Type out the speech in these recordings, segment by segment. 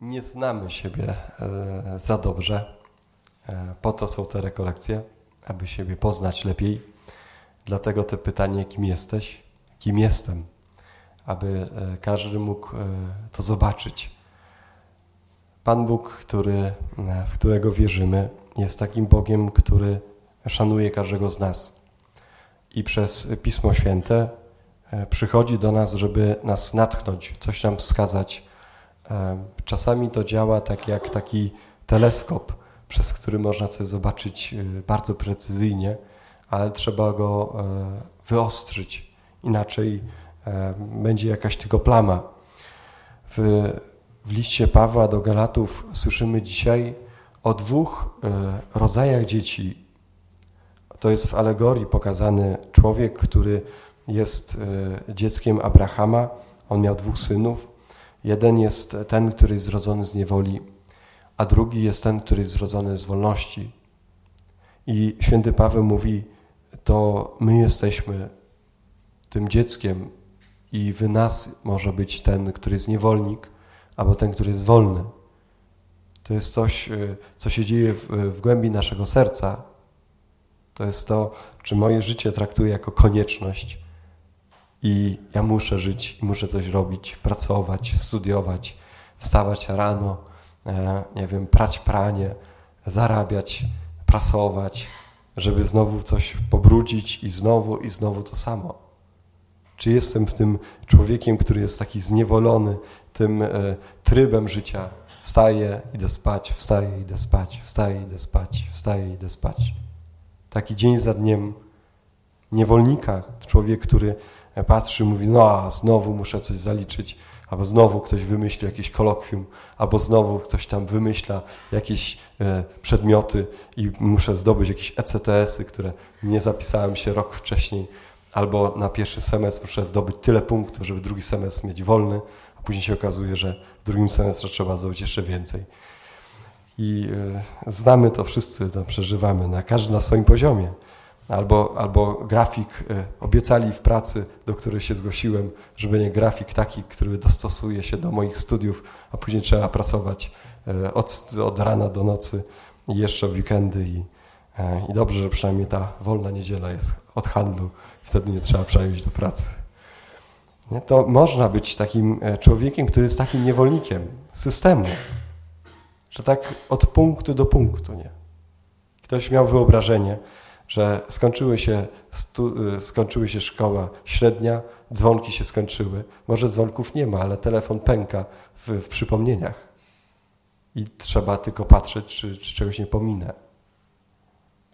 nie znamy siebie e, za dobrze. E, po to są te rekolekcje, aby siebie poznać lepiej. Dlatego te pytanie, kim jesteś, kim jestem, aby e, każdy mógł to zobaczyć. Pan Bóg, który, w którego wierzymy, jest takim Bogiem, który szanuje każdego z nas. I przez Pismo Święte przychodzi do nas, żeby nas natchnąć, coś nam wskazać, Czasami to działa tak jak taki teleskop, przez który można coś zobaczyć y, bardzo precyzyjnie, ale trzeba go e, wyostrzyć. Inaczej e, będzie jakaś tylko plama. W, w liście Pawła do Galatów słyszymy dzisiaj o dwóch e, rodzajach dzieci. To jest w alegorii pokazany człowiek, który jest dzieckiem Abrahama. On miał dwóch synów. Jeden jest ten, który jest zrodzony z niewoli, a drugi jest ten, który jest zrodzony z wolności. I święty Paweł mówi, to my jesteśmy tym dzieckiem i w nas może być ten, który jest niewolnik, albo ten, który jest wolny. To jest coś, co się dzieje w, w głębi naszego serca. To jest to, czy moje życie traktuję jako konieczność, i ja muszę żyć, muszę coś robić, pracować, studiować, wstawać rano, e, nie wiem, prać pranie, zarabiać, prasować, żeby znowu coś pobrudzić i znowu i znowu to samo. Czy jestem w tym człowiekiem, który jest taki zniewolony tym e, trybem życia? Wstaję, idę spać, wstaję, idę spać, wstaję, idę spać, wstaję, idę spać. Taki dzień za dniem niewolnika, człowiek, który patrzy i mówi, no a znowu muszę coś zaliczyć, albo znowu ktoś wymyśli jakieś kolokwium, albo znowu ktoś tam wymyśla jakieś e, przedmioty i muszę zdobyć jakieś ECTS-y, które nie zapisałem się rok wcześniej, albo na pierwszy semestr muszę zdobyć tyle punktów, żeby drugi semestr mieć wolny, a później się okazuje, że w drugim semestrze trzeba zdobyć jeszcze więcej. I e, znamy to wszyscy, to przeżywamy, na każdy na swoim poziomie albo, albo grafik e, obiecali w pracy, do której się zgłosiłem, że będzie grafik taki, który dostosuje się do moich studiów, a później trzeba pracować e, od, od rana do nocy i jeszcze w weekendy i, e, i dobrze, że przynajmniej ta wolna niedziela jest od handlu, wtedy nie trzeba przejść do pracy. Nie? To można być takim człowiekiem, który jest takim niewolnikiem systemu, że tak od punktu do punktu, nie? Ktoś miał wyobrażenie, że skończyły się, stu, y, skończyły się szkoła średnia, dzwonki się skończyły. Może dzwonków nie ma, ale telefon pęka w, w przypomnieniach. I trzeba tylko patrzeć, czy, czy czegoś nie pominę,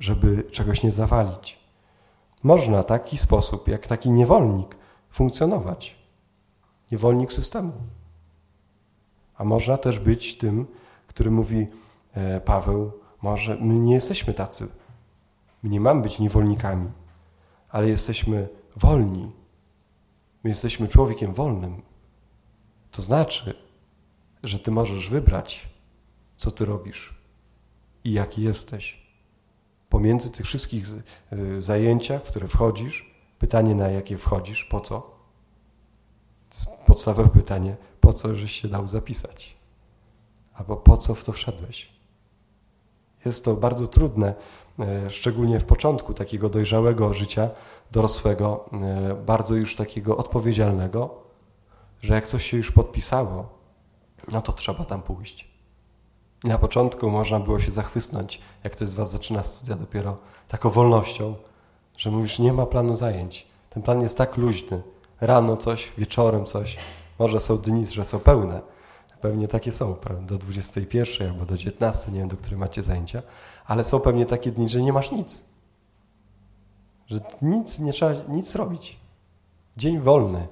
żeby czegoś nie zawalić. Można taki sposób, jak taki niewolnik, funkcjonować. Niewolnik systemu. A można też być tym, który mówi e, Paweł, może my nie jesteśmy tacy My nie mamy być niewolnikami, ale jesteśmy wolni. My jesteśmy człowiekiem wolnym. To znaczy, że Ty możesz wybrać, co Ty robisz i jaki jesteś. Pomiędzy tych wszystkich y, zajęciach, w które wchodzisz, pytanie, na jakie wchodzisz, po co? To jest podstawowe pytanie, po co żeś się dał zapisać? Albo po co w to wszedłeś? Jest to bardzo trudne, szczególnie w początku takiego dojrzałego życia dorosłego, e, bardzo już takiego odpowiedzialnego, że jak coś się już podpisało, no to trzeba tam pójść. Na początku można było się zachwysnąć, jak ktoś z Was zaczyna studia dopiero taką wolnością, że mówisz, nie ma planu zajęć. Ten plan jest tak luźny. Rano coś, wieczorem coś. Może są dni, że są pełne. Pewnie takie są, prawda? do 21 albo do 19, nie wiem, do której macie zajęcia ale są pewnie takie dni, że nie masz nic. Że nic, nie trzeba nic robić. Dzień wolny.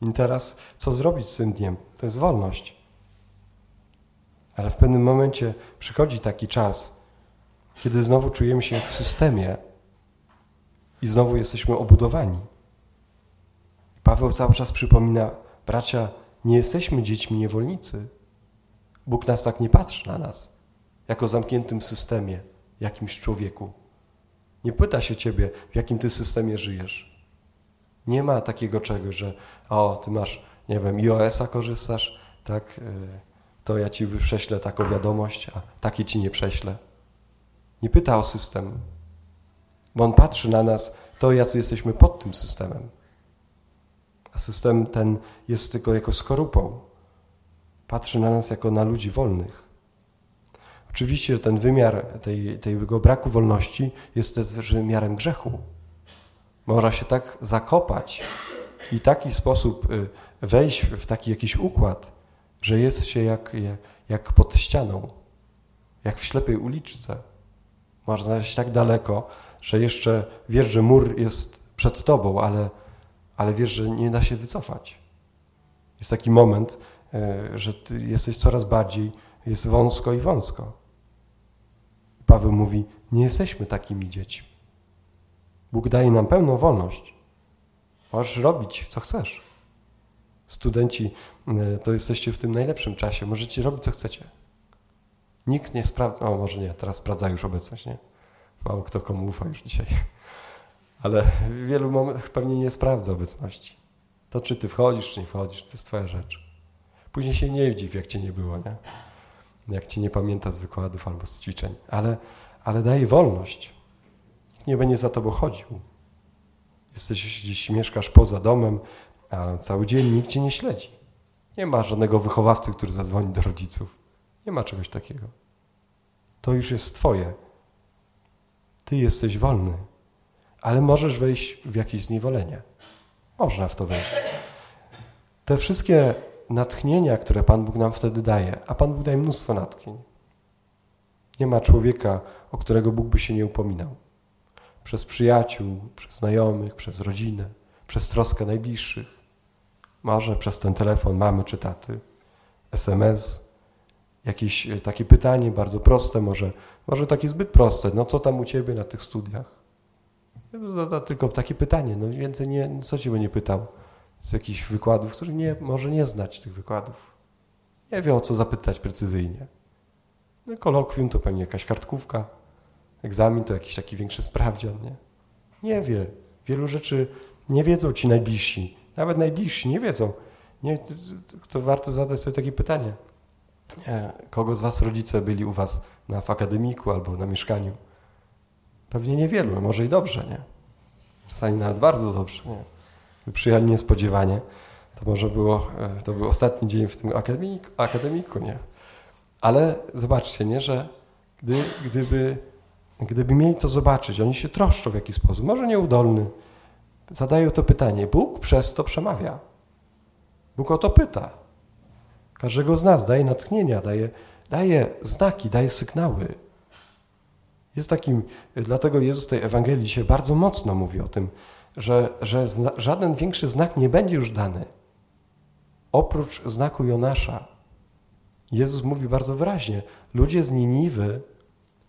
I teraz co zrobić z tym dniem? To jest wolność. Ale w pewnym momencie przychodzi taki czas, kiedy znowu czujemy się w systemie i znowu jesteśmy obudowani. Paweł cały czas przypomina, bracia, nie jesteśmy dziećmi niewolnicy. Bóg nas tak nie patrzy na nas jako zamkniętym systemie, jakimś człowieku. Nie pyta się ciebie, w jakim ty systemie żyjesz. Nie ma takiego czegoś, że o, ty masz, nie wiem, iOS-a korzystasz, tak, to ja ci prześlę taką wiadomość, a takie ci nie prześlę. Nie pyta o system, bo on patrzy na nas, to jacy jesteśmy pod tym systemem. A system ten jest tylko jako skorupą. Patrzy na nas jako na ludzi wolnych. Oczywiście ten wymiar tej, tego braku wolności jest też wymiarem grzechu. Można się tak zakopać i taki sposób y, wejść w taki jakiś układ, że jest się jak, jak pod ścianą, jak w ślepej uliczce. Można znaleźć tak daleko, że jeszcze wiesz, że mur jest przed tobą, ale, ale wiesz, że nie da się wycofać. Jest taki moment, y, że ty jesteś coraz bardziej, jest wąsko i wąsko. Paweł mówi, nie jesteśmy takimi dziećmi. Bóg daje nam pełną wolność. Możesz robić, co chcesz. Studenci, e, to jesteście w tym najlepszym czasie. Możecie robić, co chcecie. Nikt nie sprawdza, o może nie, teraz sprawdza już obecność, nie? Mało kto komu ufa już dzisiaj. Ale w wielu momentach pewnie nie sprawdza obecności. To, czy ty wchodzisz, czy nie wchodzisz, to jest twoja rzecz. Później się nie dziw, jak cię nie było, nie? Jak cię nie pamięta z wykładów albo z ćwiczeń. Ale, ale daje wolność. Nikt nie będzie za tobą chodził. Jesteś gdzieś, mieszkasz poza domem, a cały dzień nikt cię nie śledzi. Nie ma żadnego wychowawcy, który zadzwoni do rodziców. Nie ma czegoś takiego. To już jest twoje. Ty jesteś wolny, ale możesz wejść w jakieś zniewolenie. Można w to wejść. Te wszystkie natchnienia, które Pan Bóg nam wtedy daje, a Pan Bóg daje mnóstwo natchnień. Nie ma człowieka, o którego Bóg by się nie upominał przez przyjaciół, przez znajomych, przez rodzinę, przez troskę najbliższych. Może przez ten telefon mamy czy taty, SMS, jakieś e, takie pytanie bardzo proste, może, może takie zbyt proste. No co tam u Ciebie na tych studiach? Zada tylko takie pytanie, no więcej nie, co Cię nie pytał z jakichś wykładów, których nie, może nie znać tych wykładów. Nie wie o co zapytać precyzyjnie. No, kolokwium to pewnie jakaś kartkówka, egzamin to jakiś taki większy sprawdzian, nie? Nie wie. Wielu rzeczy nie wiedzą ci najbliżsi. Nawet najbliżsi nie wiedzą. Nie, to warto zadać sobie takie pytanie. Kogo z was rodzice byli u was na w akademiku albo na mieszkaniu? Pewnie niewielu, może i dobrze, nie? Czasami nawet bardzo dobrze, nie? Przyjechali niespodziewanie, to może było, e, to był ostatni dzień w tym akademiku, akademiku nie? Ale zobaczcie, nie, że gdy, gdyby Gdyby mieli to zobaczyć, oni się troszczą w jakiś sposób, może nieudolny, zadają to pytanie. Bóg przez to przemawia. Bóg o to pyta. Każdego z nas daje natchnienia, daje, daje znaki, daje sygnały. Jest takim, dlatego Jezus w tej Ewangelii dzisiaj bardzo mocno mówi o tym, że, że żaden większy znak nie będzie już dany. Oprócz znaku Jonasza. Jezus mówi bardzo wyraźnie, ludzie z Niniwy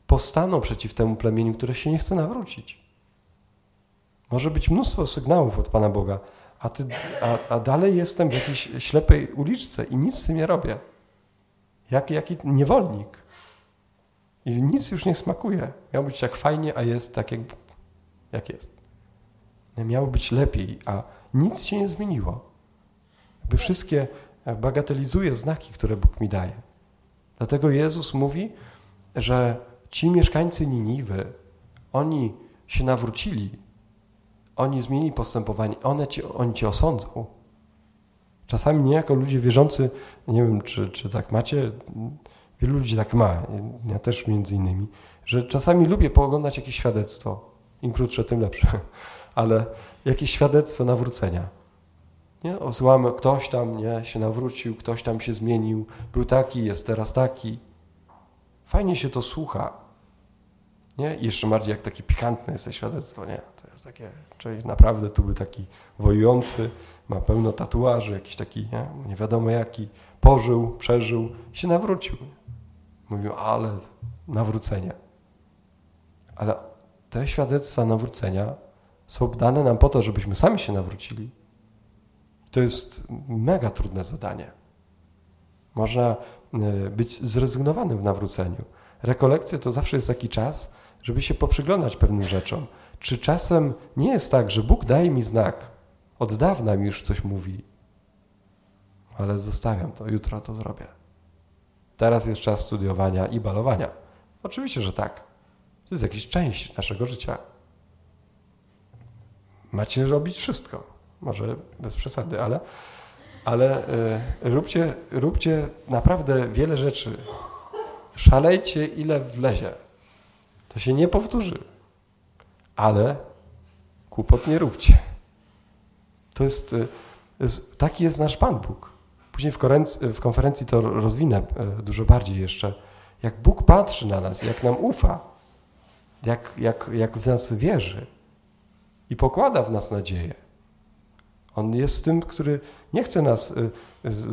powstaną przeciw temu plemieniu, które się nie chce nawrócić. Może być mnóstwo sygnałów od Pana Boga, a, ty, a, a dalej jestem w jakiejś ślepej uliczce i nic z tym nie robię. Jak, jaki niewolnik. I nic już nie smakuje. Miało być tak fajnie, a jest tak, jak, jak jest. Miało być lepiej, a nic się nie zmieniło. By wszystkie bagatelizuje znaki, które Bóg mi daje. Dlatego Jezus mówi, że ci mieszkańcy Niniwy, oni się nawrócili, oni zmienili postępowanie, one ci, oni cię osądzą. Czasami nie jako ludzie wierzący, nie wiem, czy, czy tak macie, wielu ludzi tak ma, ja też między innymi, że czasami lubię pooglądać jakieś świadectwo, im krótsze, tym lepsze, ale jakieś świadectwo nawrócenia. Nie? Osłamy, ktoś tam nie, się nawrócił, ktoś tam się zmienił, był taki, jest teraz taki. Fajnie się to słucha, nie? Jeszcze bardziej jak takie pikantne jest to świadectwo, nie? To jest takie, czyli naprawdę tu by taki wojujący, ma pełno tatuaży, jakiś taki, nie? nie wiadomo jaki, pożył, przeżył, się nawrócił. Mówił, ale nawrócenie. Ale te świadectwa nawrócenia są dane nam po to, żebyśmy sami się nawrócili. To jest mega trudne zadanie. Można e, być zrezygnowanym w nawróceniu. Rekolekcje to zawsze jest taki czas, żeby się poprzyglądać pewnym rzeczom. Czy czasem nie jest tak, że Bóg daje mi znak, od dawna mi już coś mówi, ale zostawiam to, jutro to zrobię. Teraz jest czas studiowania i balowania. Oczywiście, że tak. To jest jakaś część naszego życia. Macie robić wszystko. Może bez przesady, ale, ale y, róbcie, róbcie naprawdę wiele rzeczy. Szalejcie, ile wlezie. To się nie powtórzy. Ale kłopot nie róbcie. To jest, jest, taki jest nasz Pan Bóg. Później w, w konferencji to rozwinę y, dużo bardziej jeszcze. Jak Bóg patrzy na nas, jak nam ufa, jak, jak, jak w nas wierzy i pokłada w nas nadzieję. On jest tym, który nie chce nas y,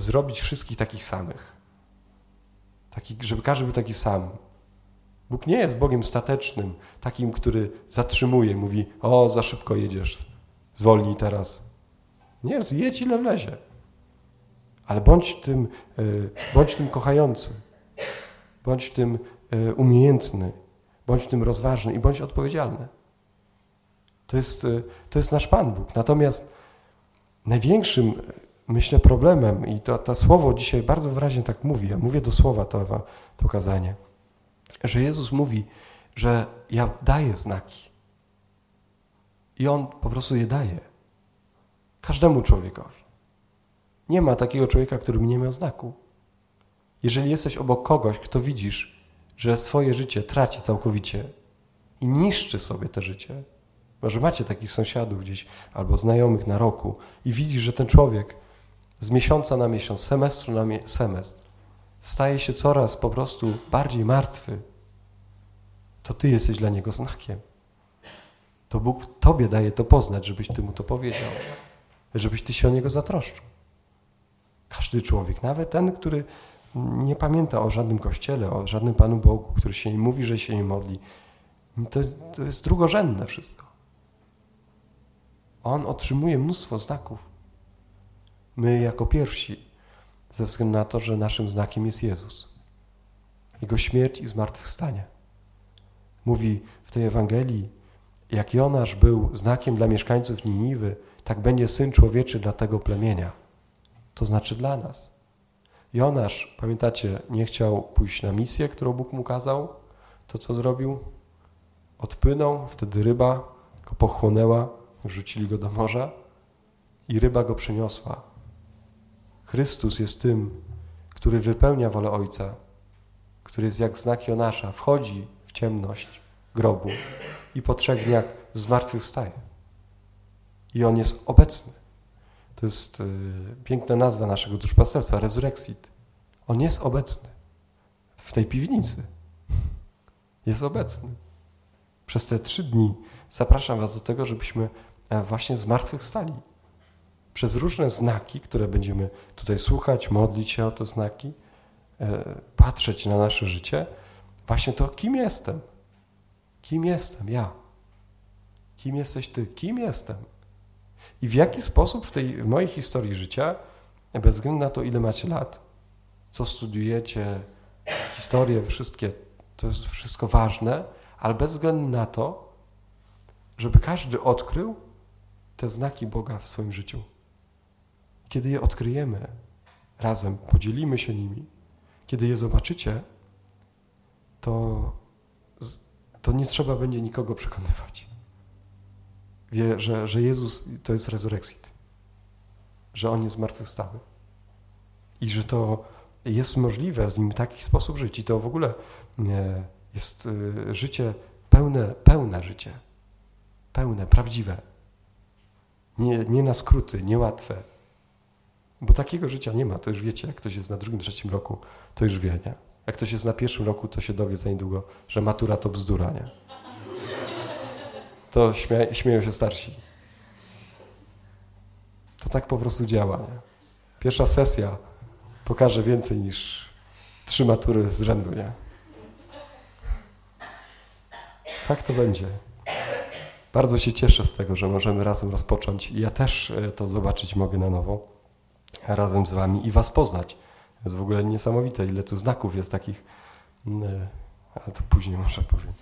zrobić wszystkich takich samych. Taki, żeby każdy był taki sam. Bóg nie jest Bogiem statecznym, takim, który zatrzymuje, mówi: O, za szybko jedziesz, zwolnij teraz. Nie, zjedź ile wlezie. Ale bądź tym, y, bądź tym kochający, bądź tym y, umiejętny, bądź tym rozważny i bądź odpowiedzialny. To jest, y, to jest nasz Pan Bóg. Natomiast największym, myślę, problemem, i to, to słowo dzisiaj bardzo wyraźnie tak mówi, ja mówię do słowa to, to kazanie, że Jezus mówi, że ja daję znaki. I On po prostu je daje. Każdemu człowiekowi. Nie ma takiego człowieka, który by nie miał znaku. Jeżeli jesteś obok kogoś, kto widzisz, że swoje życie traci całkowicie i niszczy sobie to życie, może macie takich sąsiadów gdzieś albo znajomych na roku i widzisz, że ten człowiek z miesiąca na miesiąc, semestru na semestr staje się coraz po prostu bardziej martwy, to ty jesteś dla niego znakiem. To Bóg tobie daje to poznać, żebyś ty mu to powiedział, żebyś ty się o niego zatroszczył. Każdy człowiek, nawet ten, który nie pamięta o żadnym kościele, o żadnym Panu Bogu, który się nie mówi, że się nie modli, to, to jest drugorzędne wszystko. On otrzymuje mnóstwo znaków. My jako pierwsi, ze względu na to, że naszym znakiem jest Jezus. Jego śmierć i zmartwychwstanie. Mówi w tej Ewangelii, jak Jonasz był znakiem dla mieszkańców Niniwy, tak będzie Syn Człowieczy dla tego plemienia. To znaczy dla nas. Jonasz, pamiętacie, nie chciał pójść na misję, którą Bóg mu kazał. To co zrobił? Odpłynął, wtedy ryba go pochłonęła, wrzucili go do morza i ryba go przyniosła. Chrystus jest tym, który wypełnia wolę Ojca, który jest jak znak Jonasza, wchodzi w ciemność grobu i po trzech dniach zmartwychwstaje. I On jest obecny. To jest y, piękna nazwa naszego duszpasterstwa, resurrexit. On jest obecny w tej piwnicy. Jest obecny. Przez te trzy dni zapraszam Was do tego, żebyśmy e, właśnie zmartwychwstali. Przez różne znaki, które będziemy tutaj słuchać, modlić się o te znaki, e, patrzeć na nasze życie, właśnie to, kim jestem. Kim jestem ja? Kim jesteś Ty? Kim jestem? I w jaki sposób w tej mojej historii życia, bez względu na to, ile macie lat, co studiujecie, historię, wszystkie, to jest wszystko ważne, ale bez względu na to, żeby każdy odkrył te znaki Boga w swoim życiu. Kiedy je odkryjemy razem, podzielimy się nimi, kiedy je zobaczycie, to, to nie trzeba będzie nikogo przekonywać wie, że, że Jezus to jest resurrekcit, że On jest zmartwychwstały i że to jest możliwe z Nim taki sposób żyć i to w ogóle jest y, życie pełne, pełne życie, pełne, prawdziwe, nie, nie na skróty, niełatwe, bo takiego życia nie ma, to już wiecie, jak ktoś jest na drugim, trzecim roku, to już wie, nie? Jak ktoś jest na pierwszym roku, to się dowie za niedługo, że matura to bzdura, nie? To śmie śmieją się starsi. To tak po prostu działa. Nie? Pierwsza sesja pokaże więcej niż trzy matury z rzędu, nie? Tak to będzie. Bardzo się cieszę z tego, że możemy razem rozpocząć. Ja też e, to zobaczyć mogę na nowo razem z Wami i Was poznać. To jest w ogóle niesamowite, ile tu znaków jest takich, mm, ale to później może powiem.